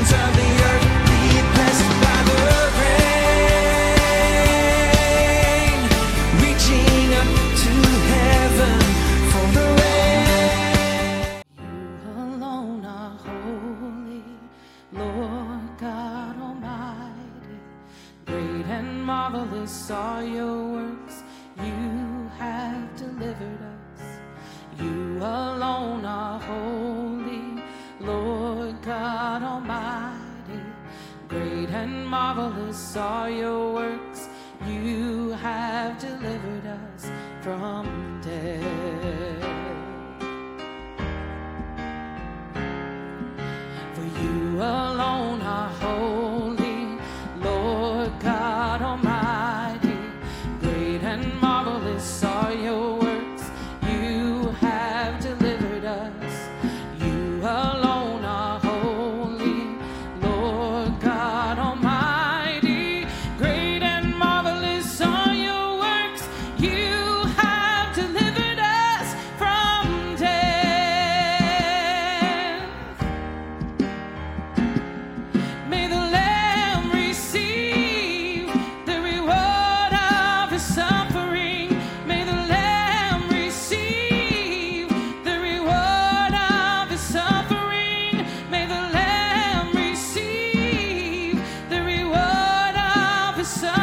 ends of the of his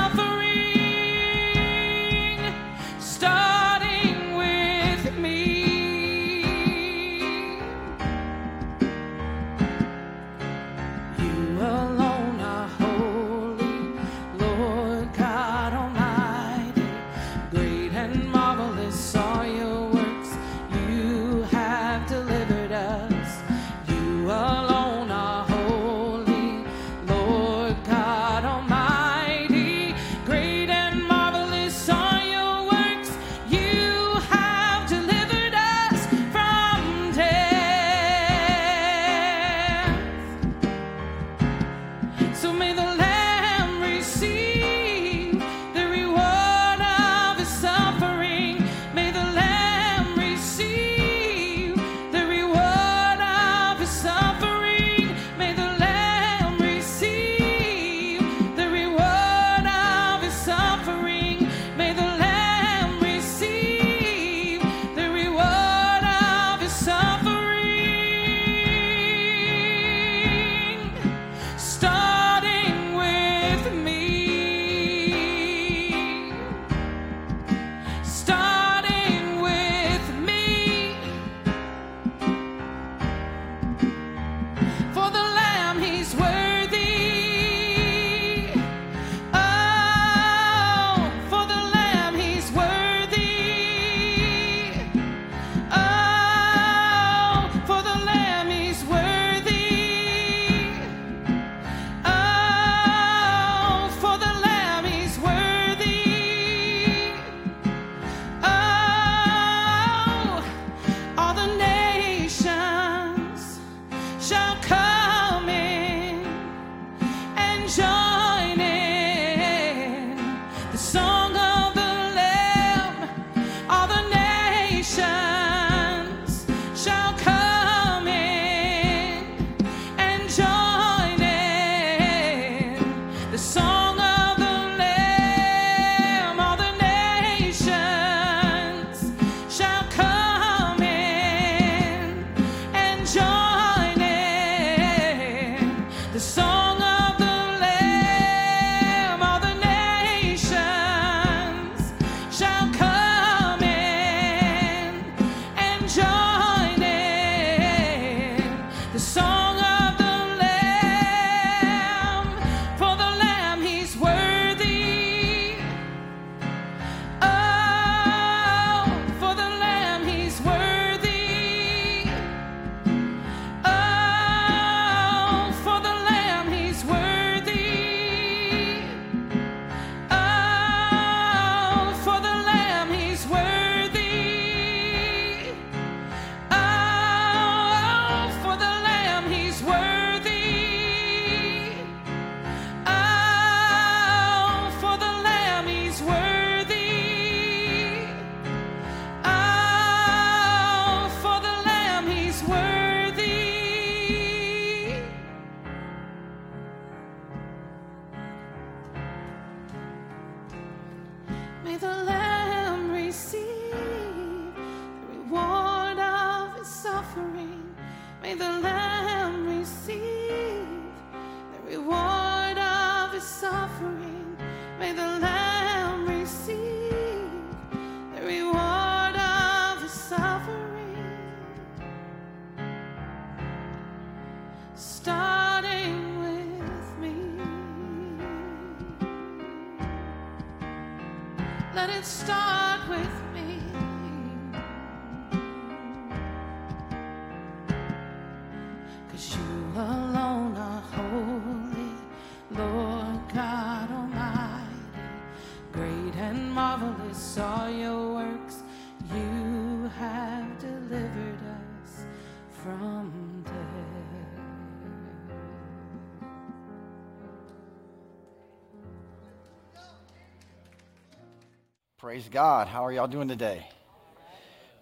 Praise God. How are y'all doing today?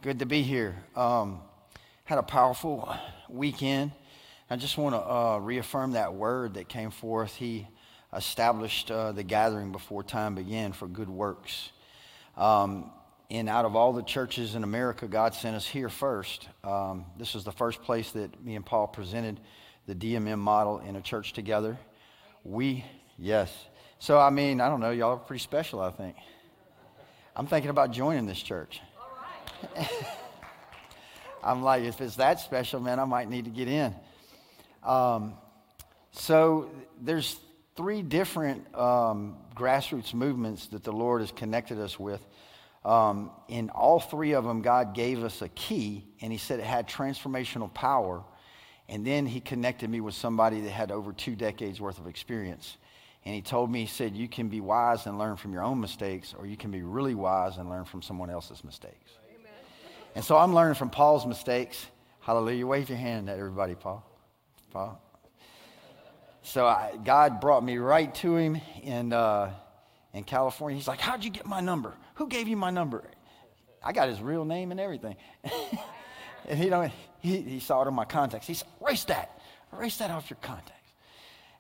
Good to be here. Um, had a powerful weekend. I just want to uh, reaffirm that word that came forth. He established uh, the gathering before time began for good works. Um, and out of all the churches in America, God sent us here first. Um, this was the first place that me and Paul presented the DMM model in a church together. We, yes. So, I mean, I don't know, y'all are pretty special, I think. I'm thinking about joining this church. I'm like, if it's that special, man, I might need to get in. Um, so there's three different um, grassroots movements that the Lord has connected us with. Um, in all three of them, God gave us a key, and He said it had transformational power. And then He connected me with somebody that had over two decades worth of experience. And he told me, he said, you can be wise and learn from your own mistakes, or you can be really wise and learn from someone else's mistakes. Amen. And so I'm learning from Paul's mistakes. Hallelujah. Wave your hand at everybody, Paul. Paul. So I, God brought me right to him in, uh, in California. He's like, How'd you get my number? Who gave you my number? I got his real name and everything. and he, don't, he, he saw it on my contacts. He said, Erase that. Erase that off your contacts.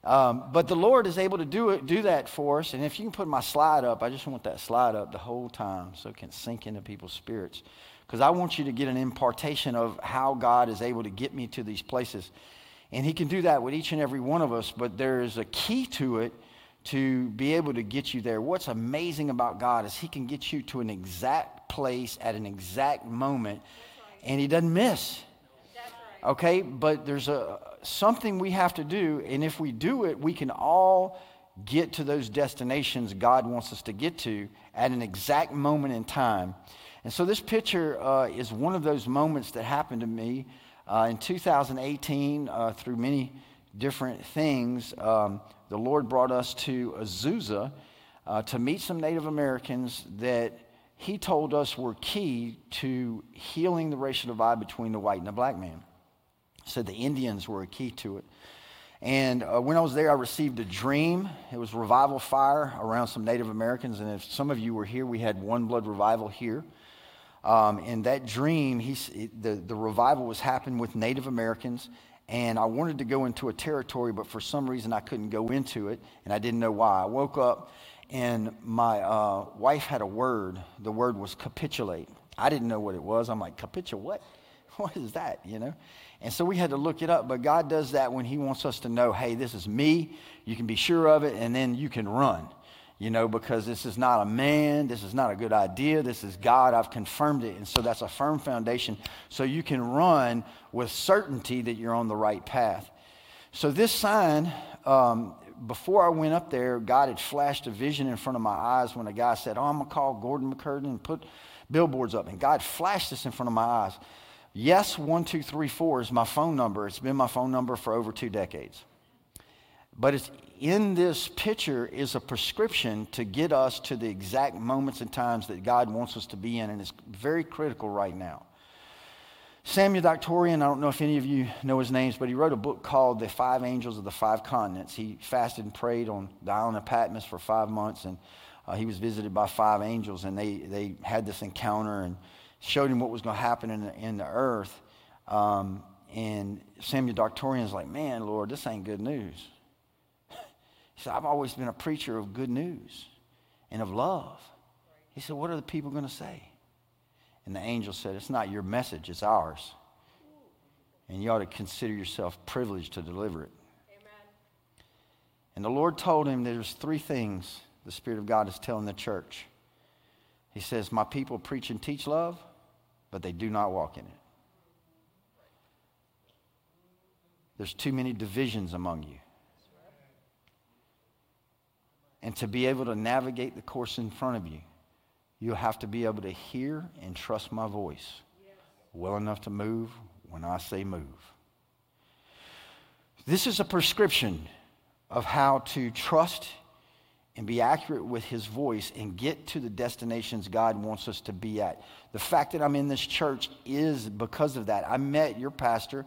Um, but the Lord is able to do it, do that for us. And if you can put my slide up, I just want that slide up the whole time so it can sink into people's spirits. Because I want you to get an impartation of how God is able to get me to these places. And He can do that with each and every one of us, but there is a key to it to be able to get you there. What's amazing about God is He can get you to an exact place at an exact moment, and He doesn't miss okay? But there's a something we have to do and if we do it we can all get to those destinations god wants us to get to at an exact moment in time. And so this picture uh, is one of those moments that happened to me uh, in 2018 uh, through many different things. Um, the lord brought us to azusa uh, to meet some native americans that he told us were key to healing the racial divide between the white and the black man said the Indians were a key to it. And uh, when I was there, I received a dream. It was revival fire around some Native Americans. And if some of you were here, we had one blood revival here. Um, and that dream, it, the, the revival was happening with Native Americans. And I wanted to go into a territory, but for some reason I couldn't go into it. And I didn't know why. I woke up and my uh, wife had a word. The word was capitulate. I didn't know what it was. I'm like, capitulate what? What is that, you know? And so we had to look it up, but God does that when He wants us to know, hey, this is me. You can be sure of it, and then you can run, you know, because this is not a man. This is not a good idea. This is God. I've confirmed it. And so that's a firm foundation. So you can run with certainty that you're on the right path. So this sign, um, before I went up there, God had flashed a vision in front of my eyes when a guy said, Oh, I'm going to call Gordon McCurdy and put billboards up. And God flashed this in front of my eyes. Yes, 1234 is my phone number. It's been my phone number for over two decades. But it's in this picture is a prescription to get us to the exact moments and times that God wants us to be in, and it's very critical right now. Samuel Doctorian, I don't know if any of you know his names, but he wrote a book called The Five Angels of the Five Continents. He fasted and prayed on the island of Patmos for five months, and uh, he was visited by five angels, and they, they had this encounter, and showed him what was going to happen in the, in the earth. Um, and Samuel Doctorian's like, man, Lord, this ain't good news. he said, I've always been a preacher of good news and of love. He said, what are the people going to say? And the angel said, it's not your message, it's ours. and you ought to consider yourself privileged to deliver it. Amen. And the Lord told him there's three things the Spirit of God is telling the church. He says, My people preach and teach love, but they do not walk in it. There's too many divisions among you. And to be able to navigate the course in front of you, you have to be able to hear and trust my voice well enough to move when I say move. This is a prescription of how to trust and be accurate with his voice and get to the destinations God wants us to be at. The fact that I'm in this church is because of that. I met your pastor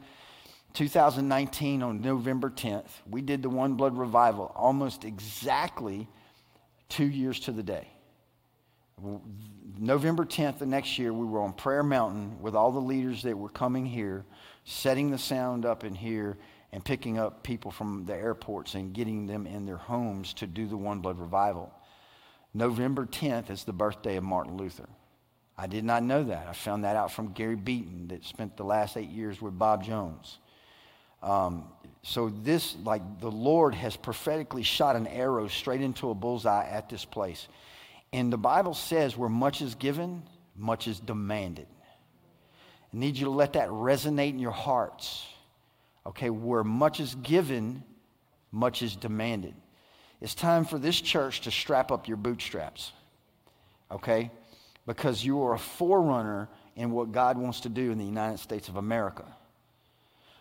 2019 on November 10th. We did the One Blood Revival almost exactly two years to the day. November 10th the next year, we were on Prayer Mountain with all the leaders that were coming here, setting the sound up in here, and picking up people from the airports and getting them in their homes to do the One Blood Revival. November 10th is the birthday of Martin Luther. I did not know that. I found that out from Gary Beaton, that spent the last eight years with Bob Jones. Um, so this, like the Lord has prophetically shot an arrow straight into a bullseye at this place. And the Bible says where much is given, much is demanded. I need you to let that resonate in your hearts. Okay, where much is given, much is demanded. It's time for this church to strap up your bootstraps. Okay? Because you are a forerunner in what God wants to do in the United States of America.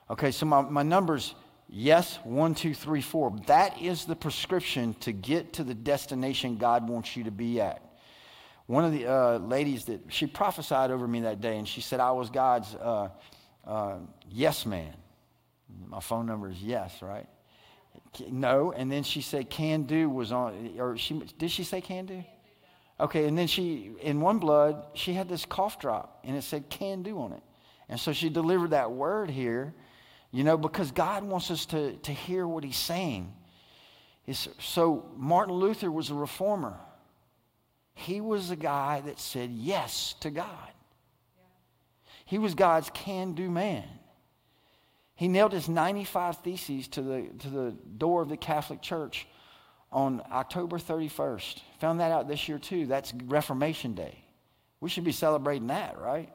Okay, so my, my numbers, yes, one, two, three, four. That is the prescription to get to the destination God wants you to be at. One of the uh, ladies that she prophesied over me that day, and she said I was God's uh, uh, yes man. My phone number is yes, right? No, and then she said can do was on, or she did she say can do? Okay, and then she in one blood she had this cough drop, and it said can do on it, and so she delivered that word here, you know, because God wants us to to hear what He's saying. It's, so Martin Luther was a reformer. He was a guy that said yes to God. He was God's can do man. He nailed his 95 Theses to the, to the door of the Catholic Church on October 31st. Found that out this year too. That's Reformation Day. We should be celebrating that, right?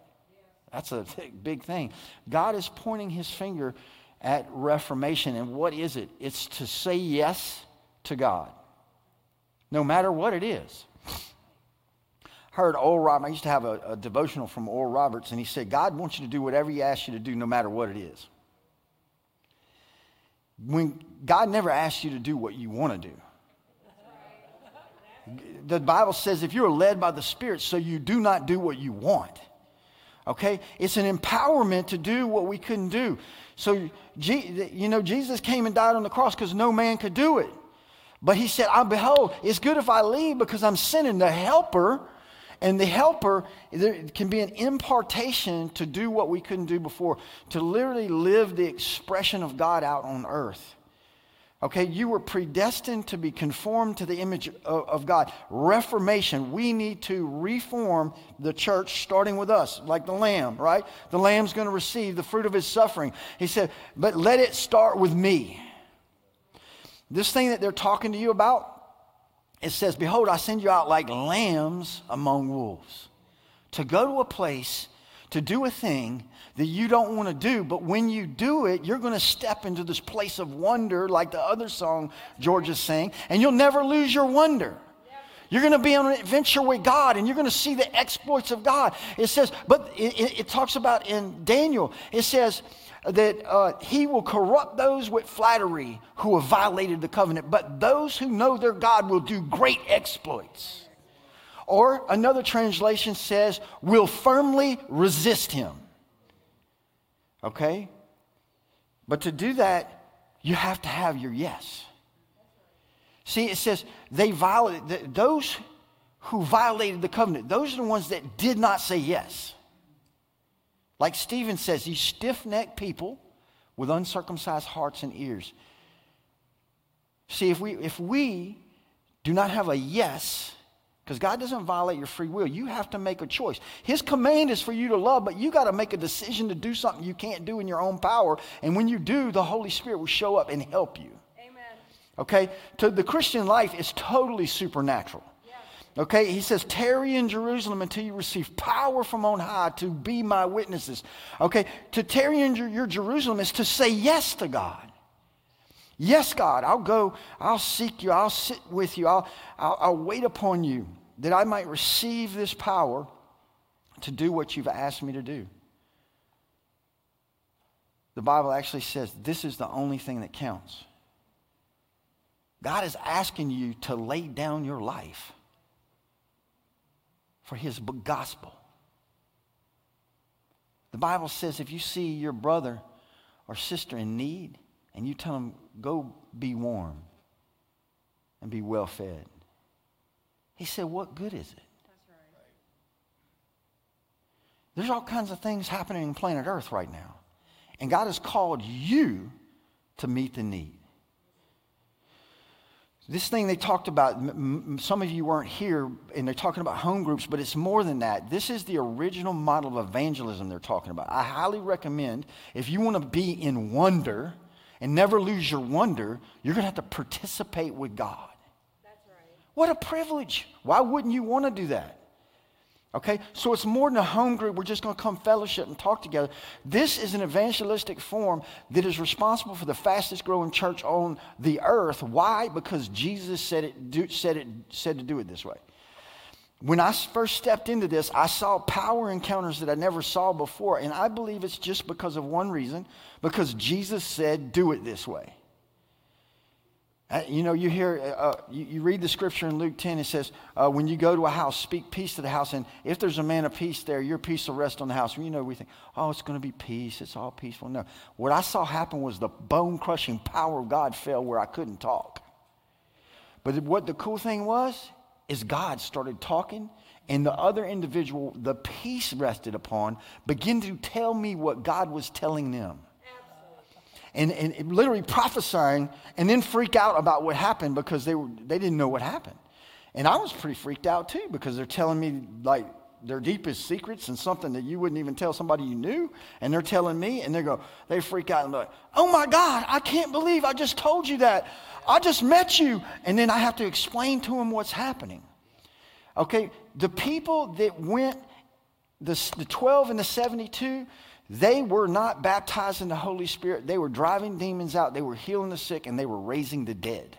That's a big, thing. God is pointing his finger at Reformation. And what is it? It's to say yes to God, no matter what it is. Heard Oral Roberts, I used to have a, a devotional from Oral Roberts, and he said, God wants you to do whatever he asks you to do, no matter what it is when God never asks you to do what you want to do. The Bible says if you are led by the Spirit, so you do not do what you want. Okay? It's an empowerment to do what we couldn't do. So, you know, Jesus came and died on the cross because no man could do it. But he said, I behold, it's good if I leave because I'm sending the helper and the helper, there can be an impartation to do what we couldn't do before, to literally live the expression of God out on earth. Okay, you were predestined to be conformed to the image of, of, God. Reformation, we need to reform the church starting with us, like the lamb, right? The lamb's going to receive the fruit of his suffering. He said, but let it start with me. This thing that they're talking to you about, it says, Behold, I send you out like lambs among wolves to go to a place to do a thing that you don't want to do, but when you do it, you're going to step into this place of wonder, like the other song George is saying, and you'll never lose your wonder. You're going to be on an adventure with God and you're going to see the exploits of God. It says, but it, it, talks about in Daniel, it says, that uh, he will corrupt those with flattery who have violated the covenant, but those who know their God will do great exploits. Or another translation says, will firmly resist him. Okay? But to do that, you have to have your yes. See, it says they violated, those who violated the covenant, those are the ones that did not say yes. Like Stephen says, these stiff necked people with uncircumcised hearts and ears. See, if we, if we do not have a yes, Because God doesn't violate your free will. You have to make a choice. His command is for you to love, but you got to make a decision to do something you can't do in your own power. And when you do, the Holy Spirit will show up and help you. Amen. Okay? To the Christian life is totally supernatural. Okay? He says, tarry in Jerusalem until you receive power from on high to be my witnesses. Okay? To tarry in your, Jerusalem is to say yes to God. Yes, God, I'll go, I'll seek you, I'll sit with you, I'll, I'll, I'll wait upon you that I might receive this power to do what you've asked me to do. The Bible actually says this is the only thing that counts. God is asking you to lay down your life for his gospel. The Bible says if you see your brother or sister in need and you tell them, go be warm and be well fed, he said, what good is it? There's all kinds of things happening in planet Earth right now. And God has called you to meet the need. This thing they talked about, m- m- some of you weren't here and they're talking about home groups, but it's more than that. This is the original model of evangelism they're talking about. I highly recommend if you want to be in wonder and never lose your wonder, you're going to have to participate with God. That's right. What a privilege. Why wouldn't you want to do that? Okay, so it's more than a home group. We're just going to come fellowship and talk together. This is an evangelistic form that is responsible for the fastest growing church on the earth. Why? Because Jesus said it, do, said it, said to do it this way. When I first stepped into this, I saw power encounters that I never saw before, and I believe it's just because of one reason: because Jesus said, "Do it this way." Uh, You know, you hear, uh, uh, you, you read the scripture in Luke 10, it says, uh, when you go to a house, speak peace to the house, and if there's a man of peace there, your peace will rest on the house. You know, we think, oh, it's going to be peace, it's all peaceful. No. What I saw happen was the bone crushing power of God fell where I couldn't talk. But what the cool thing was, is God started talking, and the other individual, the peace rested upon, began to tell me what God was telling them and, and literally prophesying and then freak out about what happened because they, were, they didn't know what happened. And I was pretty freaked out too because they're telling me like their deepest secrets and something that you wouldn't even tell somebody you knew. And they're telling me and they go, they freak out and like, oh my God, I can't believe I just told you that. I just met you. And then I have to explain to them what's happening. Okay, the people that went, the, the 12 and the 72, they were not baptized in the Holy Spirit. They were driving demons out, they were healing the sick, and they were raising the dead.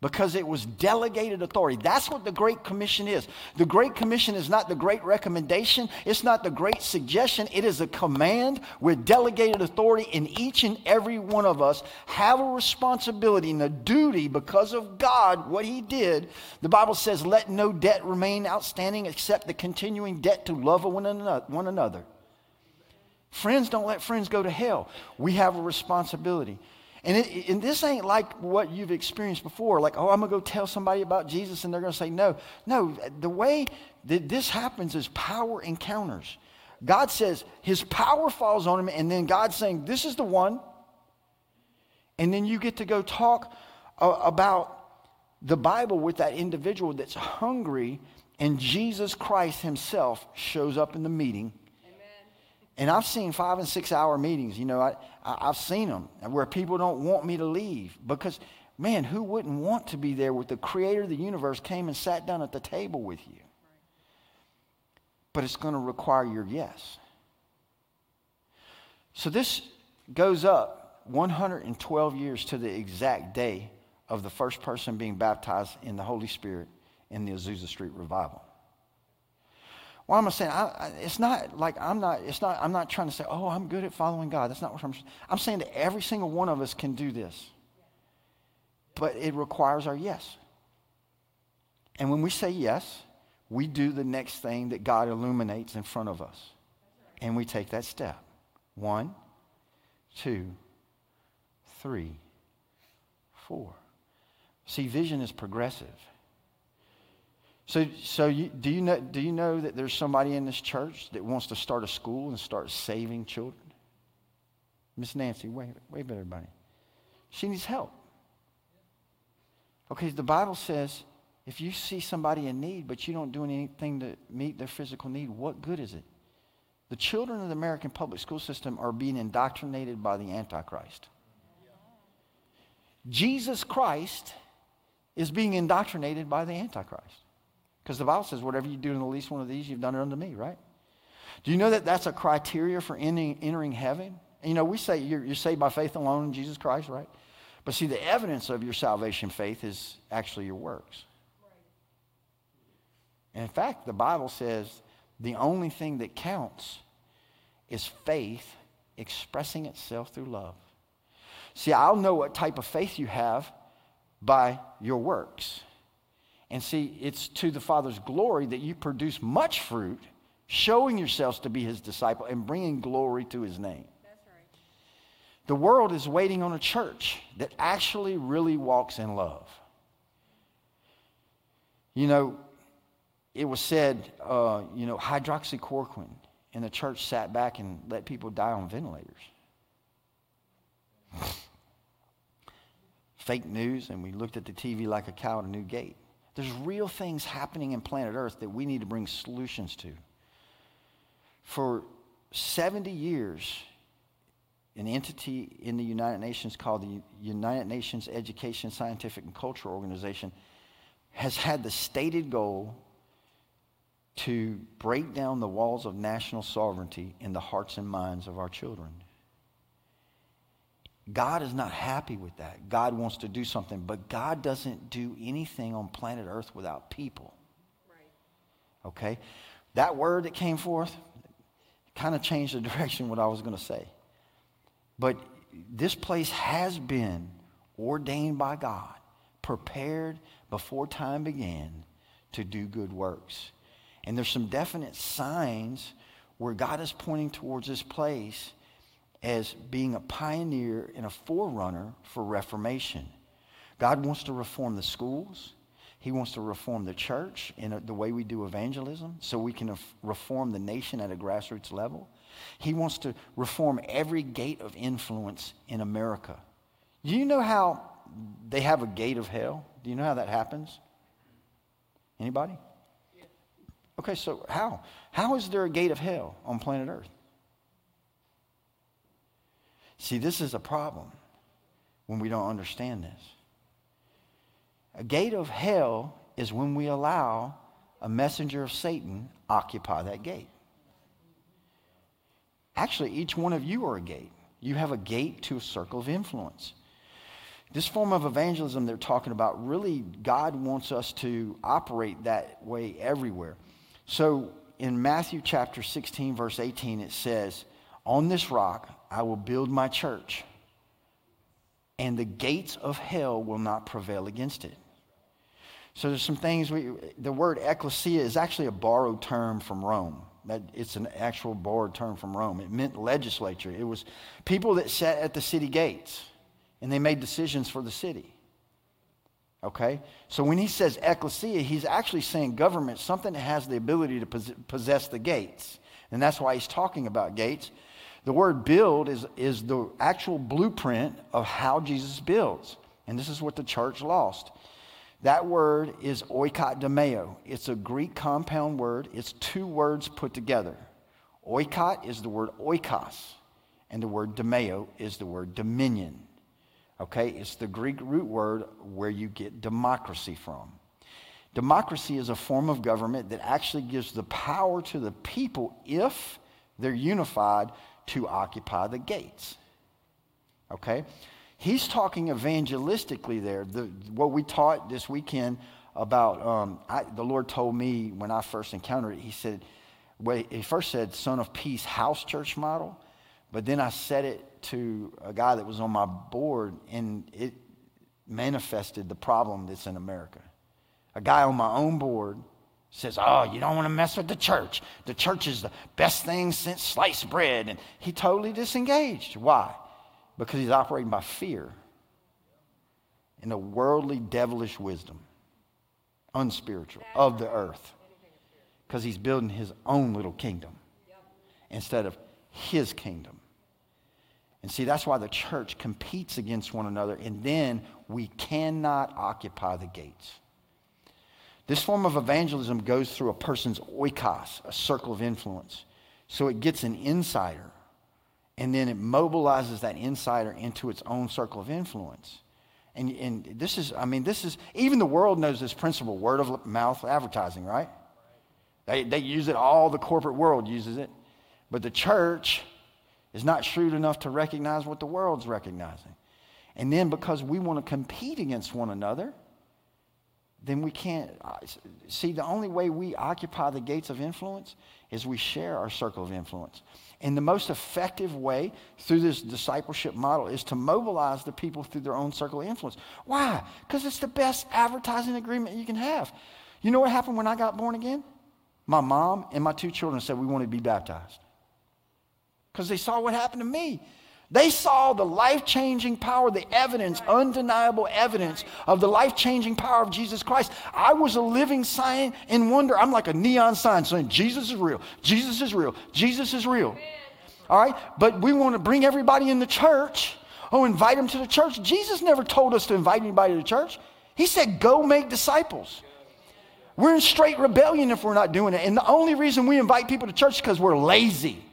Because it was delegated authority. That's what the Great Commission is. The Great Commission is not the great recommendation, it's not the great suggestion. It is a command with delegated authority, and each and every one of us have a responsibility and a duty because of God, what He did. The Bible says, Let no debt remain outstanding except the continuing debt to love one another. Friends don't let friends go to hell. We have a responsibility. And, it, and this ain't like what you've experienced before, like, oh, I'm going to go tell somebody about Jesus and they're going to say no. No, the way that this happens is power encounters. God says his power falls on him, and then God's saying, this is the one. And then you get to go talk uh, about the Bible with that individual that's hungry, and Jesus Christ himself shows up in the meeting and I've seen five and six hour meetings. You know, I, I, have seen them where people don't want me to leave because, man, who wouldn't want to be there with the creator of the universe came and sat down at the table with you? But it's going to require your yes. So this goes up 112 years to the exact day of the first person being baptized in the Holy Spirit in the Azusa Street revival. Why am I saying? I, I, it's not like I'm not. It's not. I'm not trying to say, "Oh, I'm good at following God." That's not what I'm. I'm saying that every single one of us can do this, but it requires our yes. And when we say yes, we do the next thing that God illuminates in front of us, and we take that step. One, two, three, four. See, vision is progressive. So, so you, do, you know, do you know that there's somebody in this church that wants to start a school and start saving children? Miss Nancy, wait, wait, everybody. She needs help. Okay, the Bible says If you see somebody in need, but you don't do anything to meet their physical need, what good is it? The children of the American public school system are being indoctrinated by the Antichrist. Jesus Christ is being indoctrinated by the Antichrist. Because the Bible says, whatever you do in the least one of these, you've done it unto me, right? Do you know that that's a criteria for entering, heaven? And you know, we say you're, you're saved by faith alone in Jesus Christ, right? But see, the evidence of your salvation faith is actually your works. And in fact, the Bible says the only thing that counts is faith expressing itself through love. See, I'll know what type of faith you have by your works. And see, it's to the Father's glory that you produce much fruit, showing yourselves to be his disciple and bringing glory to his name. The world is waiting on a church that actually really walks in love. You know, it was said, uh, you know, hydroxychloroquine, and the church sat back and let people die on ventilators. Fake news, and we looked at the TV like a cow at a new gate. There's real things happening in planet Earth that we need to bring solutions to. For 70 years, an entity in the United Nations called the United Nations Education, Scientific, and Cultural Organization has had the stated goal to break down the walls of national sovereignty in the hearts and minds of our children. God is not happy with that. God wants to do something, but God doesn't do anything on planet Earth without people. Okay? That word that came forth kind of changed the direction what I was going to say. But this place has been ordained by God, prepared before time began to do good works. And there's some definite signs where God is pointing towards this place as being a pioneer and a forerunner for reformation. God wants to reform the schools. He wants to reform the church in a, the way we do evangelism so we can af- reform the nation at a grassroots level. He wants to reform every gate of influence in America. Do you know how they have a gate of hell? Do you know how that happens? Anybody? Okay, so how? How is there a gate of hell on planet Earth? See, this is a problem when we don't understand this. A gate of hell is when we allow a messenger of Satan occupy that gate. Actually, each one of you are a gate. You have a gate to a circle of influence. This form of evangelism they're talking about, really, God wants us to operate that way everywhere. So in Matthew chapter 16, verse 18, it says, On this rock I will build my church, and the gates of hell will not prevail against it. So there's some things we, the word ecclesia is actually a borrowed term from Rome. That it's an actual borrowed term from Rome. It meant legislature. It was people that sat at the city gates and they made decisions for the city. Okay? So when he says ecclesia, he's actually saying government, something that has the ability to possess the gates. And that's why he's talking about gates. The word build is, is the actual blueprint of how Jesus builds. And this is what the church lost. That word is oikodomeo. It's a Greek compound word. It's two words put together. Oikot is the word oikos, and the word domeo is the word dominion. Okay, it's the Greek root word where you get democracy from. Democracy is a form of government that actually gives the power to the people if they're unified to occupy the gates. Okay? He's talking evangelistically there. The, what we taught this weekend about, um, I, the Lord told me when I first encountered it, He said, well, He first said, Son of Peace House Church Model, but then I said it to a guy that was on my board, and it manifested the problem that's in America. A guy on my own board says, Oh, you don't want to mess with the church. The church is the best thing since sliced bread. And he totally disengaged. Why? Because he's operating by fear and a worldly, devilish wisdom, unspiritual, of the earth. Because he's building his own little kingdom instead of his kingdom. And see, that's why the church competes against one another, and then we cannot occupy the gates. This form of evangelism goes through a person's oikos, a circle of influence. So it gets an insider, and then it mobilizes that insider into its own circle of influence. And, and this is, I mean, this is, even the world knows this principle word of mouth advertising, right? They, they use it, all the corporate world uses it. But the church is not shrewd enough to recognize what the world's recognizing. And then because we want to compete against one another, then we can't. uh, See, the only way we occupy the gates of influence is we share our circle of influence. And the most effective way through this discipleship model is to mobilize the people through their own circle of influence. Why? Because it's the best advertising agreement you can have. You know what happened when I got born again? My mom and my two children said we wanted to be baptized because they saw what happened to me. They saw the life changing power, the evidence, undeniable evidence of the life changing power of Jesus Christ. I was a living sign in wonder. I'm like a neon sign saying, Jesus is real, Jesus is real, Jesus is real. All right? But we want to bring everybody in the church. Oh, invite them to the church. Jesus never told us to invite anybody to the church. He said, go make disciples. We're in straight rebellion if we're not doing it. And the only reason we invite people to church is because we're lazy.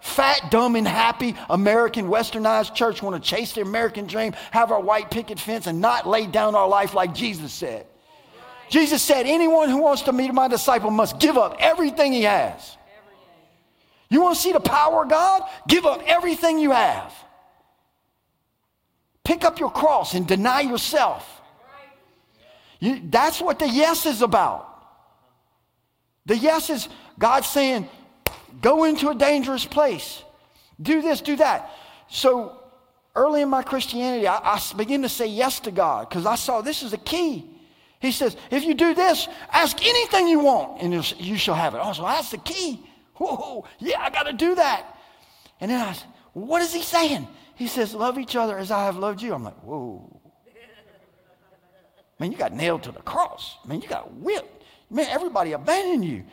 Fat, dumb, and happy American westernized church want to chase the American dream, have our white picket fence, and not lay down our life like Jesus said. Jesus said, Anyone who wants to be my disciple must give up everything he has. You want to see the power of God? Give up everything you have. Pick up your cross and deny yourself. You, that's what the yes is about. The yes is God saying, go into a dangerous place, do this, do that. So early in my Christianity, I, I began to say yes to God because I saw this is a key. He says, if you do this, ask anything you want and you shall have it. Oh, so that's the key. Whoa, yeah, I got to do that. And then I said, what is he saying? He says, love each other as I have loved you. I'm like, whoa. Man, you got nailed to the cross. Man, you got whipped. Man, everybody abandoned you.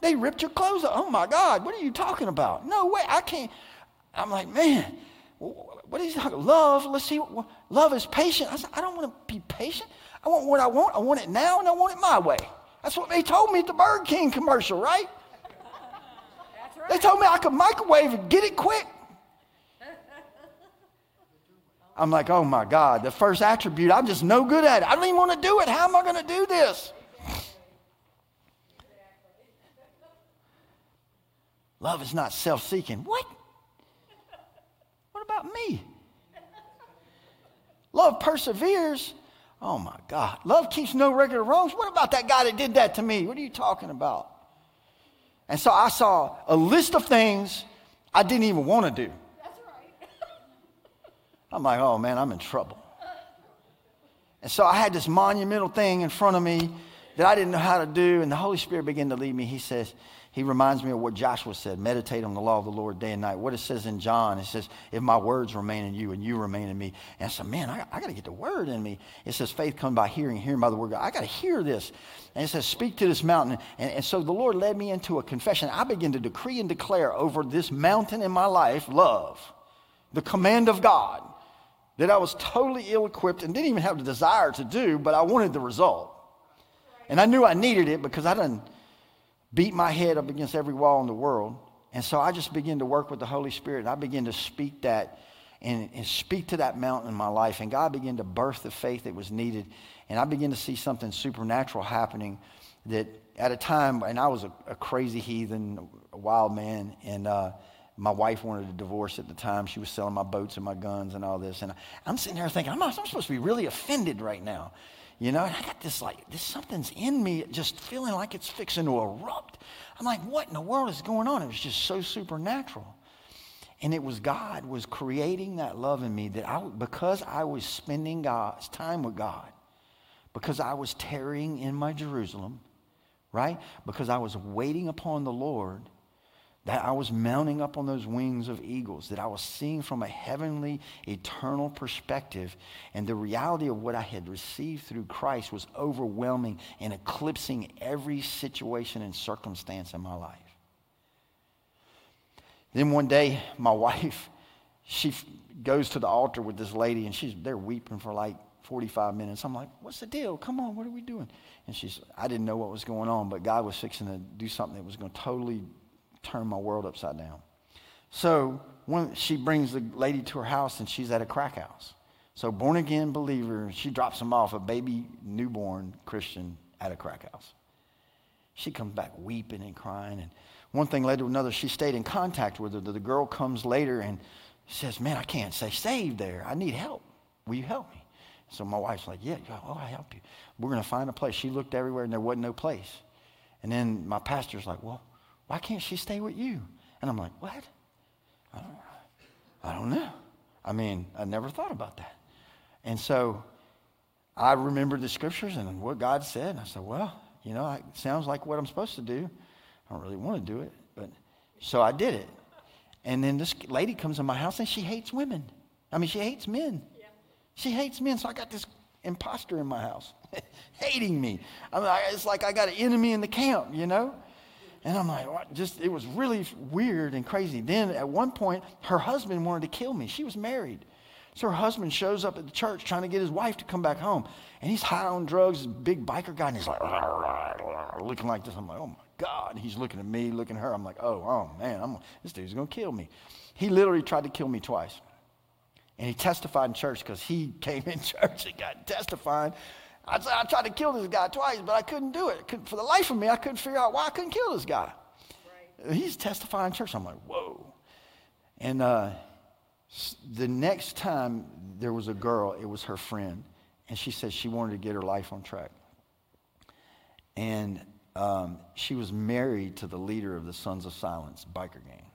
They ripped your clothes off. Oh my God, what are you talking about? No way, I can't. I'm like, man, wh- what is talking? Love, let's see. Love is patient. I said, I don't want to be patient. I want what I want. I want it now and I want it my way. That's what they told me at the Burger King commercial, right? They told me I could microwave and get it quick. I'm like, oh my God, the first attribute, I'm just no good at it. I don't even want to do it. How am I going to do this? Love is not self seeking. What? What about me? Love perseveres. Oh my God. Love keeps no record of wrongs. What about that guy that did that to me? What are you talking about? And so I saw a list of things I didn't even want to do. That's right. I'm like, oh man, I'm in trouble. And so I had this monumental thing in front of me that I didn't know how to do, and the Holy Spirit began to lead me. He says, he reminds me of what Joshua said meditate on the law of the Lord day and night. What it says in John, it says, if my words remain in you and you remain in me. And I said, man, I, I got to get the word in me. It says, faith comes by hearing, hearing by the word God. I got to hear this. And it says, speak to this mountain. And, and so the Lord led me into a confession. I began to decree and declare over this mountain in my life love, the command of God that I was totally ill equipped and didn't even have the desire to do, but I wanted the result. And I knew I needed it because I done beat my head up against every wall in the world. And so I just begin to work with the Holy Spirit and I begin to speak that and, and speak to that mountain in my life. And God began to birth the faith that was needed. And I began to see something supernatural happening that at a time, and I was a, a crazy heathen, a wild man, and uh, my wife wanted a divorce at the time. She was selling my boats and my guns and all this. And I, I'm sitting there thinking, I'm, not, I'm supposed to be really offended right now. You know, and I got this like, this something's in me just feeling like it's fixing to erupt. I'm like, what in the world is going on? It was just so supernatural. And it was God was creating that love in me that I, because I was spending God's time with God, because I was tarrying in my Jerusalem, right? Because I was waiting upon the Lord, that I was mounting up on those wings of eagles, that I was seeing from a heavenly, eternal perspective. And the reality of what I had received through Christ was overwhelming and eclipsing every situation and circumstance in my life. Then one day, my wife, she goes to the altar with this lady, and she's they're weeping for like 45 minutes. I'm like, what's the deal? Come on, what are we doing? And she's, I didn't know what was going on, but God was fixing to do something that was going to totally turn my world upside down. So when she brings the lady to her house and she's at a crack house. So born again believer, she drops him off, a baby newborn Christian at a crack house. She comes back weeping and crying. And one thing led to another. She stayed in contact with her. The girl comes later and says, Man, I can't stay saved there. I need help. Will you help me? So my wife's like, Yeah, oh, I help you. We're going to find a place. She looked everywhere and there wasn't no place. And then my pastor's like, Well, why can't she stay with you? And I'm like, What? I don't, I don't know. I mean, I never thought about that. And so I remembered the scriptures and what God said. And I said, well, you know, it sounds like what I'm supposed to do. I don't really want to do it, but so I did it. And then this lady comes in my house and she hates women. I mean, she hates men. She hates men. So I got this imposter in my house hating me. I mean, it's like I got an enemy in the camp, you know? And I'm like, what? just, it was really weird and crazy. Then at one point, her husband wanted to kill me. She was married. So her husband shows up at the church trying to get his wife to come back home. And he's high on drugs, big biker guy, and he's like, looking like this. I'm like, oh my God. And he's looking at me, looking at her. I'm like, oh, oh man, I'm, this dude's going to kill me. He literally tried to kill me twice. And he testified in church because he came in church and got testifying. I, I tried to kill this guy twice, but I couldn't do it. Couldn't- for the life of me, I couldn't figure out why I couldn't kill this guy. He's testifying in church. I'm like, whoa. And uh, the next time there was a girl, it was her friend, and she said she wanted to get her life on track. And um, she was married to the leader of the Sons of Silence biker gang.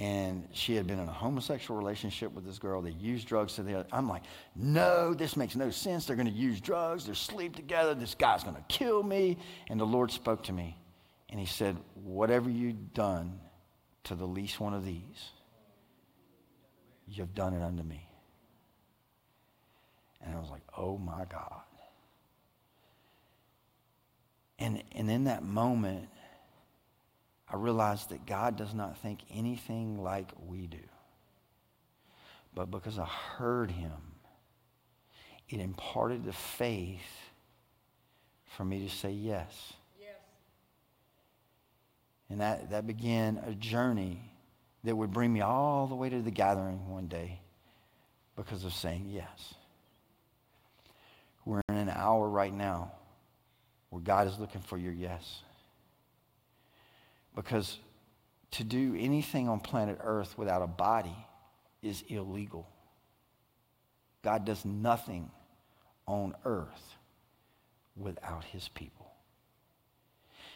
And she had been in a homosexual relationship with this girl. They used drugs to the I'm like, no, this makes no sense. They're going to use drugs. They're sleep together. This guy's going to kill me. And the Lord spoke to me. And he said, whatever you've done to the least one of these, you've done it unto me. And I was like, oh my God. And, and in that moment, I realized that God does not think anything like we do. But because I heard him, it imparted the faith for me to say yes. And that, that began a journey that would bring me all the way to the gathering one day because of saying yes. We're in an hour right now where God is looking for your yes. Because to do anything on planet Earth without a body is illegal. God does nothing on earth without his people.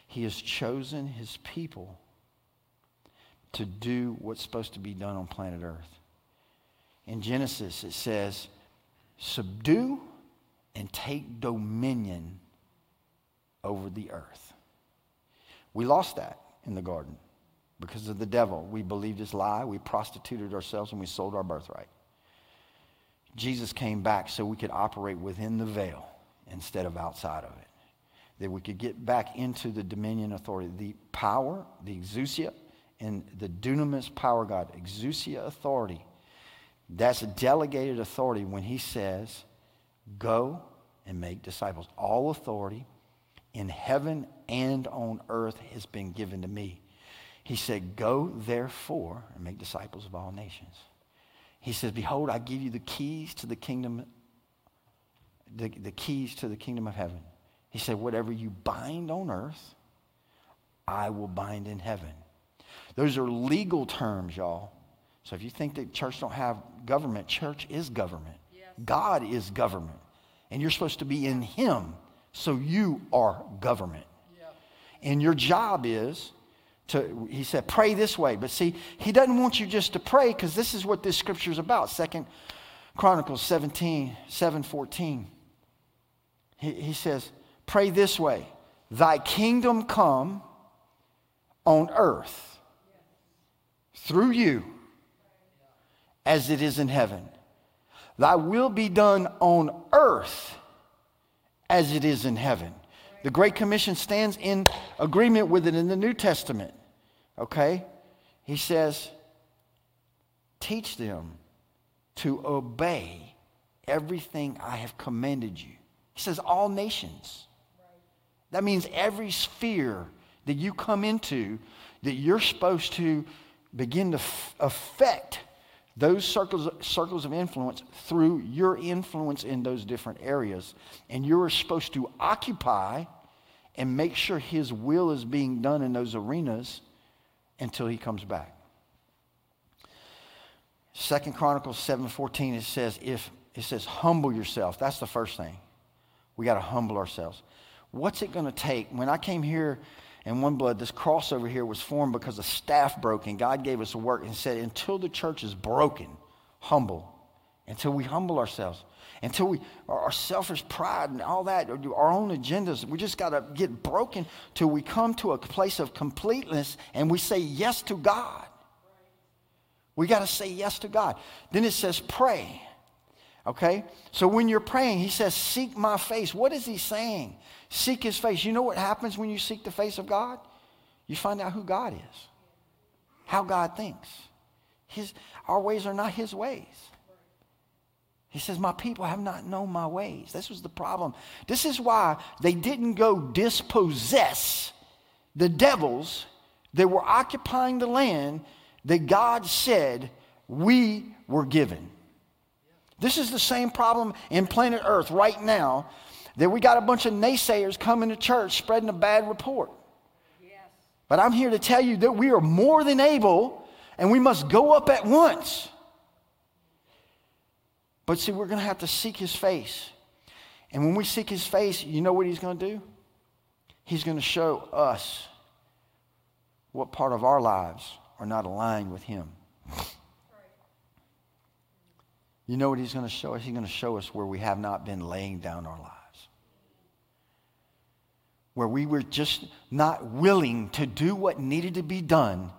He has chosen his people to do what's supposed to be done on planet Earth. In Genesis, it says, subdue and take dominion over the earth. We lost that in the garden because of the devil. We believed his lie, we prostituted ourselves, and we sold our birthright. Jesus came back so we could operate within the veil instead of outside of it. That we could get back into the dominion authority, the power, the exousia, and the dunamis power God, exousia authority. That's a delegated authority when he says, Go and make disciples. All authority in heaven and on earth has been given to me. He said, Go therefore and make disciples of all nations. He says, Behold, I give you the keys to the kingdom, the, the keys to the kingdom of heaven. He said, Whatever you bind on earth, I will bind in heaven. Those are legal terms, y'all. So if you think that church don't have government, church is government. God is government. And you're supposed to be in him. So you are government. And your job is to, he said, pray this way. But see, he doesn't want you just to pray because this is what this scripture is about. Second Chronicles 17, 7, 14. He, he says, pray this way. Thy kingdom come on earth through you as it is in heaven. Thy will be done on earth as it is in heaven. The Great Commission stands in agreement with it in the New Testament. Okay? He says, teach them to obey everything I have commanded you. He says, all nations. That means every sphere that you come into, that you're supposed to begin to f- affect those circles, circles of influence through your influence in those different areas. And you're supposed to occupy and make sure his will is being done in those arenas until he comes back. Second Chronicles 7:14 it says if it says humble yourself. That's the first thing. We got to humble ourselves. What's it going to take? When I came here in One Blood, this cross over here was formed because a staff broke, and God gave us a work and said, until the church is broken, humble. Until we humble ourselves, until we our selfish pride and all that, our own agendas, we just got to get broken till we come to a place of completeness and we say yes to God. We got to say yes to God. Then it says pray. Okay? So when you're praying, he says, Seek my face. What is he saying? Seek his face. You know what happens when you seek the face of God? You find out who God is, how God thinks. His, our ways are not his ways. He says, My people have not known my ways. This was the problem. This is why they didn't go dispossess the devils that were occupying the land that God said we were given. This is the same problem in planet Earth right now that we got a bunch of naysayers coming to church spreading a bad report. But I'm here to tell you that we are more than able and we must go up at once. But see, we're going to have to seek his face. And when we seek his face, you know what he's going to do? He's going to show us what part of our lives are not aligned with him. You know what he's going to show us? He's going to show us where we have not been laying down our lives. Where we were just not willing to do what needed to be done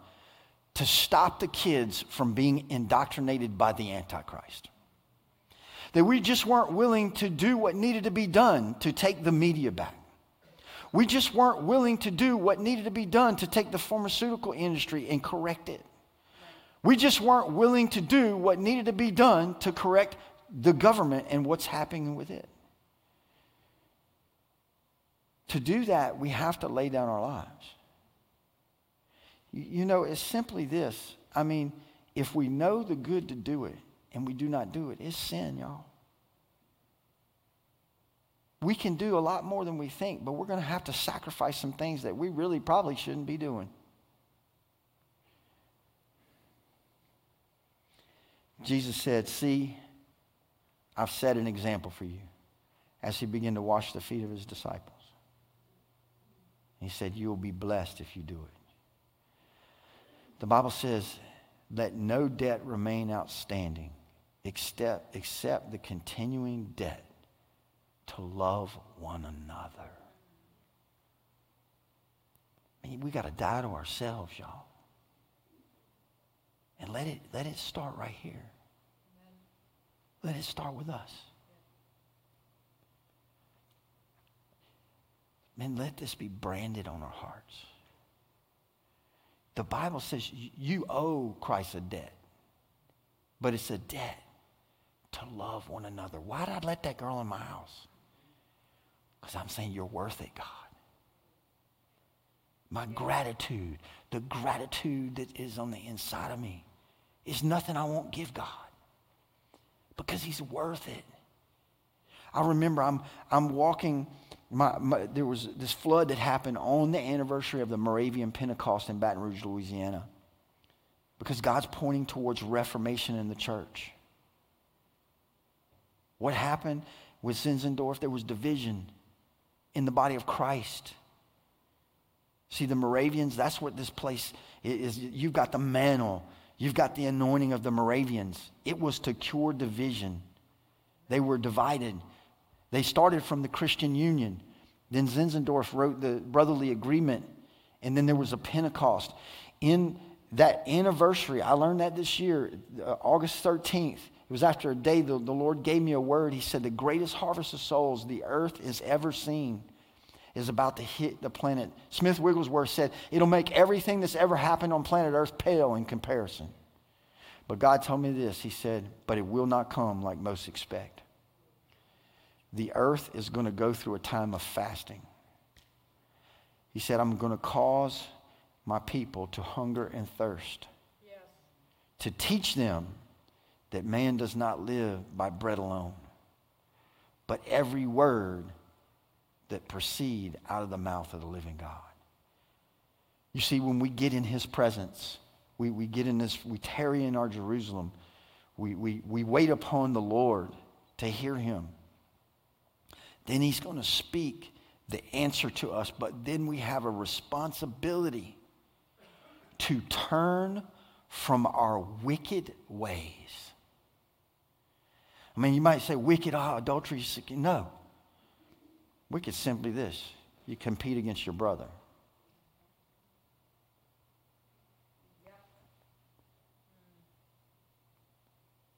to stop the kids from being indoctrinated by the Antichrist. That we just weren't willing to do what needed to be done to take the media back. We just weren't willing to do what needed to be done to take the pharmaceutical industry and correct it. We just weren't willing to do what needed to be done to correct the government and what's happening with it. To do that, we have to lay down our lives. You know, it's simply this. I mean, if we know the good to do it and we do not do it, it's sin, y'all. We can do a lot more than we think, but we're going to have to sacrifice some things that we really probably shouldn't be doing. Jesus said, See, I've set an example for you as he began to wash the feet of his disciples. He said, You will be blessed if you do it. The Bible says, Let no debt remain outstanding except, except the continuing debt to love one another. I mean, we got to die to ourselves, y'all. And let it, let it start right here. Let it start with us. Man, let this be branded on our hearts. The Bible says you owe Christ a debt, but it's a debt to love one another. Why did I let that girl in my house? Because I'm saying you're worth it, God. My gratitude, the gratitude that is on the inside of me, is nothing I won't give God because He's worth it. I remember I'm, I'm walking, my, my, there was this flood that happened on the anniversary of the Moravian Pentecost in Baton Rouge, Louisiana, because God's pointing towards reformation in the church. What happened with Zinzendorf? There was division in the body of Christ. See, the Moravians, that's what this place is. You've got the mantle, you've got the anointing of the Moravians. It was to cure division. They were divided. They started from the Christian Union. Then Zinzendorf wrote the brotherly agreement, and then there was a Pentecost. In that anniversary, I learned that this year, uh, August 13th. It was after a day the, the Lord gave me a word. He said, The greatest harvest of souls the earth has ever seen is about to hit the planet. Smith Wigglesworth said, It'll make everything that's ever happened on planet Earth pale in comparison. But God told me this He said, But it will not come like most expect. the earth is going to go through a time of fasting. He said, I'm going to cause my people to hunger and thirst, to teach them that man does not live by bread alone, but every word that proceed out of the mouth of the living God. You see, when we get in his presence, we, we get in this, we tarry in our Jerusalem, we, we, we wait upon the Lord to hear him. Then he's going to speak the answer to us, but then we have a responsibility to turn from our wicked ways. I mean, you might say wicked, ah, adultery. No. Wicked simply this you compete against your brother.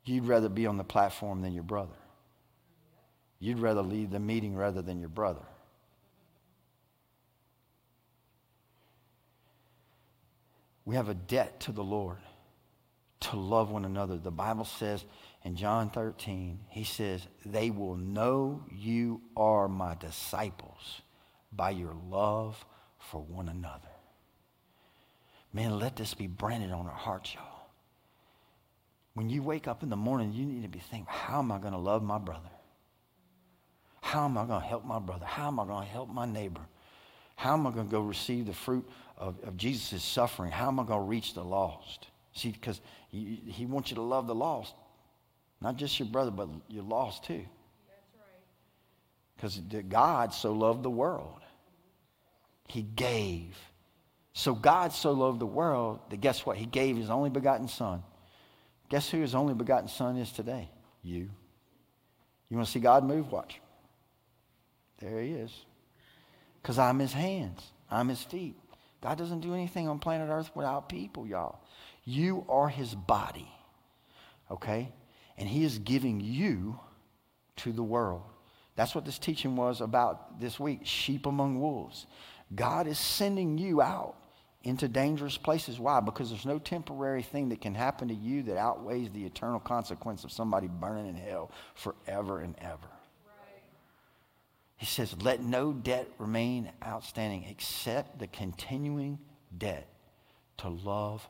You'd rather be on the platform than your brother. You'd rather lead the meeting rather than your brother. We have a debt to the Lord to love one another. The Bible says in John 13, he says, They will know you are my disciples by your love for one another. Man, let this be branded on our hearts, y'all. When you wake up in the morning, you need to be thinking, How am I going to love my brother? How am I going to help my brother? How am I going to help my neighbor? How am I going to go receive the fruit of, of Jesus' suffering? How am I going to reach the lost? See, because he, he wants you to love the lost, not just your brother, but your lost too. Because God so loved the world. He gave. So God so loved the world that guess what? He gave his only begotten son. Guess who his only begotten son is today? You. You want to see God move? Watch. There he is. Because I'm his hands, I'm his feet. God doesn't do anything on planet Earth without people, y'all. You are his body, okay? And he is giving you to the world. That's what this teaching was about this week sheep among wolves. God is sending you out into dangerous places. Why? Because there's no temporary thing that can happen to you that outweighs the eternal consequence of somebody burning in hell forever and ever. He says, Let no debt remain outstanding except the continuing debt to love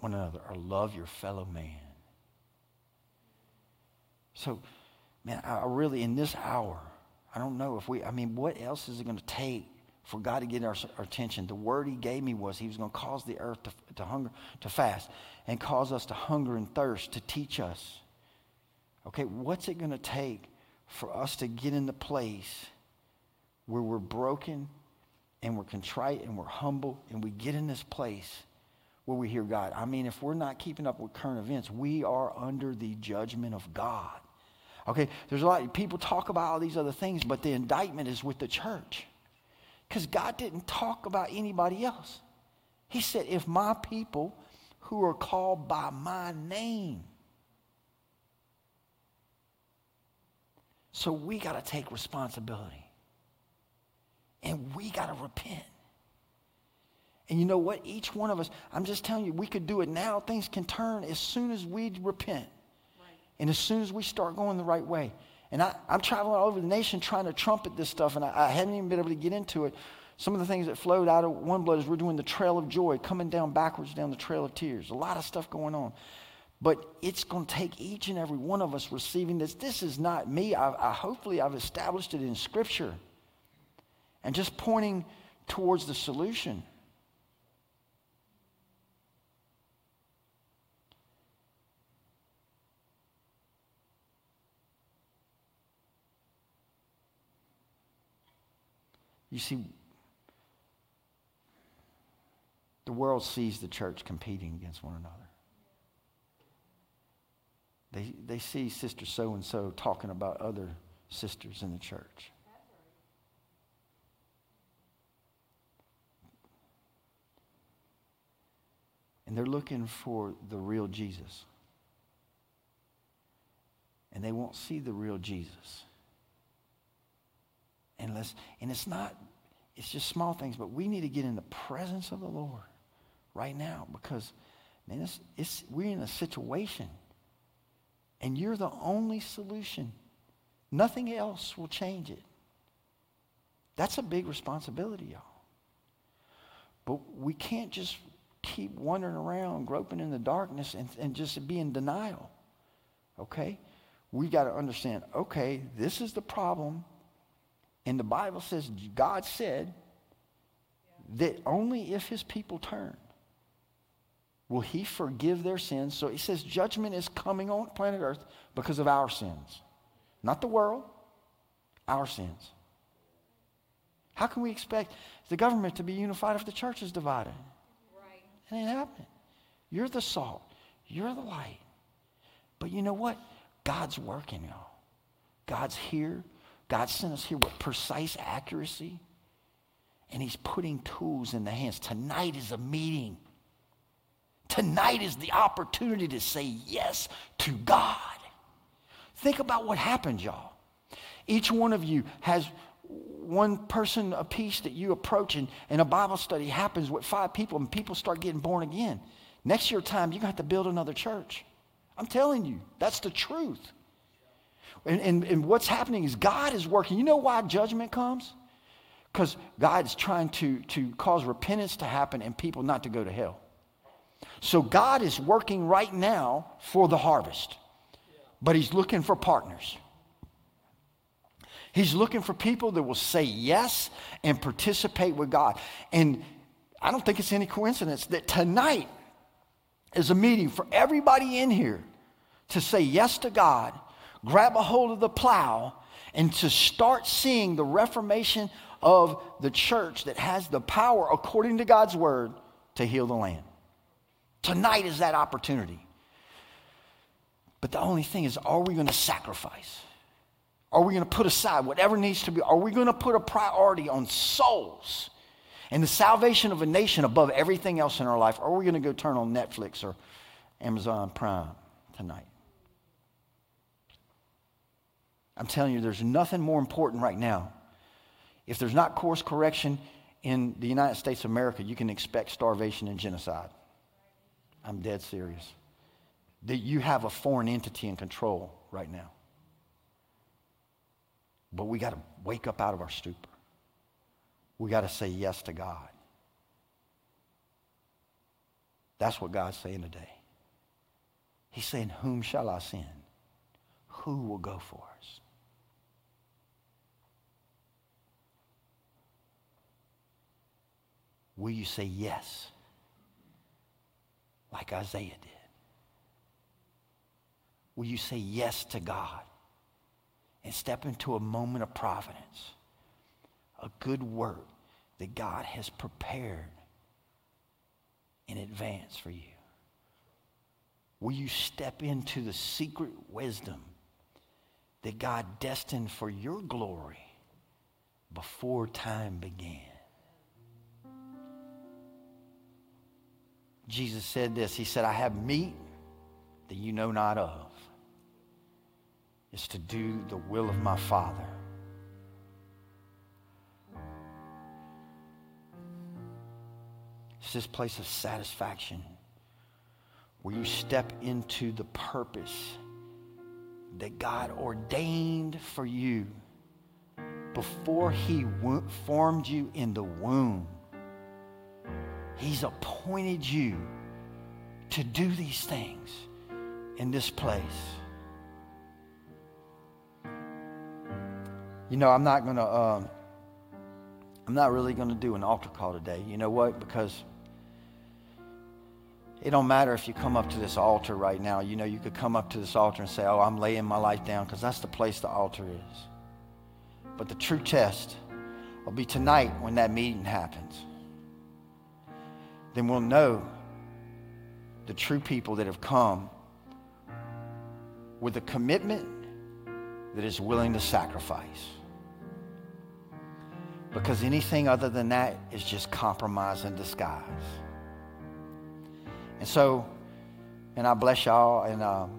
one another or love your fellow man. So, man, I really, in this hour, I don't know if we, I mean, what else is it going to take for God to get our, our, attention? The word He gave me was He was going to cause the earth to, to hunger, to fast, and cause us to hunger and thirst to teach us. Okay, what's it going to take for us to get in the place where we're broken and we're contrite and we're humble and we get in this place where we hear God. I mean, if we're not keeping up with current events, we are under the judgment of God. Okay, there's a lot people talk about all these other things, but the indictment is with the church. Because God didn't talk about anybody else. He said, if my people who are called by my name So we got to take responsibility. And we got to repent. And you know what? Each one of us, I'm just telling you, we could do it now. Things can turn as soon as we repent. And as soon as we start going the right way. And I, am traveling all over the nation trying to trumpet this stuff, and I, I haven't even been able to get into it. Some of the things that flowed out of one blood is we're doing the trail of joy, coming down backwards down the trail of tears. A lot of stuff going on. But it's going to take each and every one of us receiving this. This is not me. I, I, hopefully, I've established it in Scripture and just pointing towards the solution. You see, the world sees the church competing against one another. They, they see Sister so and so talking about other sisters in the church. And they're looking for the real Jesus. And they won't see the real Jesus. Unless, and it's not, it's just small things, but we need to get in the presence of the Lord right now because, man, it's, it's, we're in a situation and you're the only solution. Nothing else will change it. That's a big responsibility, y'all. But we can't just keep wandering around, groping in the darkness, and, and just be in denial. Okay? We got to understand okay, this is the problem. And the Bible says, God said that only if his people turn will he forgive their sins. So he says judgment is coming on planet Earth because of our sins. Not the world, our sins. How can we expect the government to be unified if the church is divided? Right. It ain't happening. You're the salt. You're the light. But you know what? God's working, y'all. God's here. God sent us here with precise accuracy. And He's putting tools in the hands. Tonight is a meeting. Tonight is the opportunity to say yes to God. Think about what happened, y'all. Each one of you has one person a piece that you approach, and, and a Bible study happens with five people, and people start getting born again. Next year time, you're going to have to build another church. I'm telling you, that's the truth. And, and, and what's happening is God is working. You know why judgment comes? Because God's trying to, to cause repentance to happen and people not to go to hell. So God is working right now for the harvest, but He's looking for partners. He's looking for people that will say yes and participate with God. And I don't think it's any coincidence that tonight is a meeting for everybody in here to say yes to God, grab a hold of the plow, and to start seeing the reformation of the church that has the power, according to God's word, to heal the land. Tonight is that opportunity. But the only thing is, are we going to sacrifice? Are we going to put aside whatever needs to be? Are we going to put a priority on souls and the salvation of a nation above everything else in our life? Or are we going to go turn on Netflix or Amazon Prime tonight? I'm telling you, there's nothing more important right now. If there's not course correction in the United States of America, you can expect starvation and genocide. I'm dead serious. That you have a foreign entity in control right now. But we got to wake up out of our stupor. We got to say yes to God. That's what God's saying today. He's saying, Whom shall I send? Who will go for us? Will you say yes? Like Isaiah did. Will you say yes to God and step into a moment of providence, a good work that God has prepared in advance for you? Will you step into the secret wisdom that God destined for your glory before time began? Jesus said this He said, I have meat that you know not of. It's to do the will of my Father. It's this place of satisfaction where you step into the purpose that God ordained for you before He formed you in the womb. He's appointed you to do these things in this place. You know, I'm not going to, um, I'm not really going to do an altar call today. You know what? Because it don't matter if you come up to this altar right now. You know, you could come up to this altar and say, oh, I'm laying my life down because that's the place the altar is. But the true test will be tonight when that meeting happens. Then we'll know the true people that have come with a commitment that is willing to sacrifice. Because anything other than that is just compromise in disguise. And so, and I bless y'all, and um,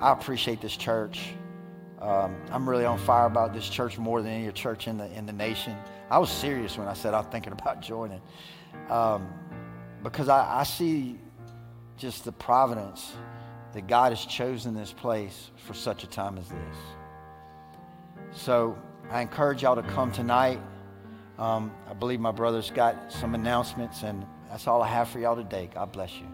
I appreciate this church. Um, I'm really on fire about this church more than any church in the in the nation. I was serious when I said I'm thinking about joining, um, because I, I see just the providence that God has chosen this place for such a time as this. So I encourage y'all to come tonight. Um, I believe my brother's got some announcements, and that's all I have for y'all today. God bless you.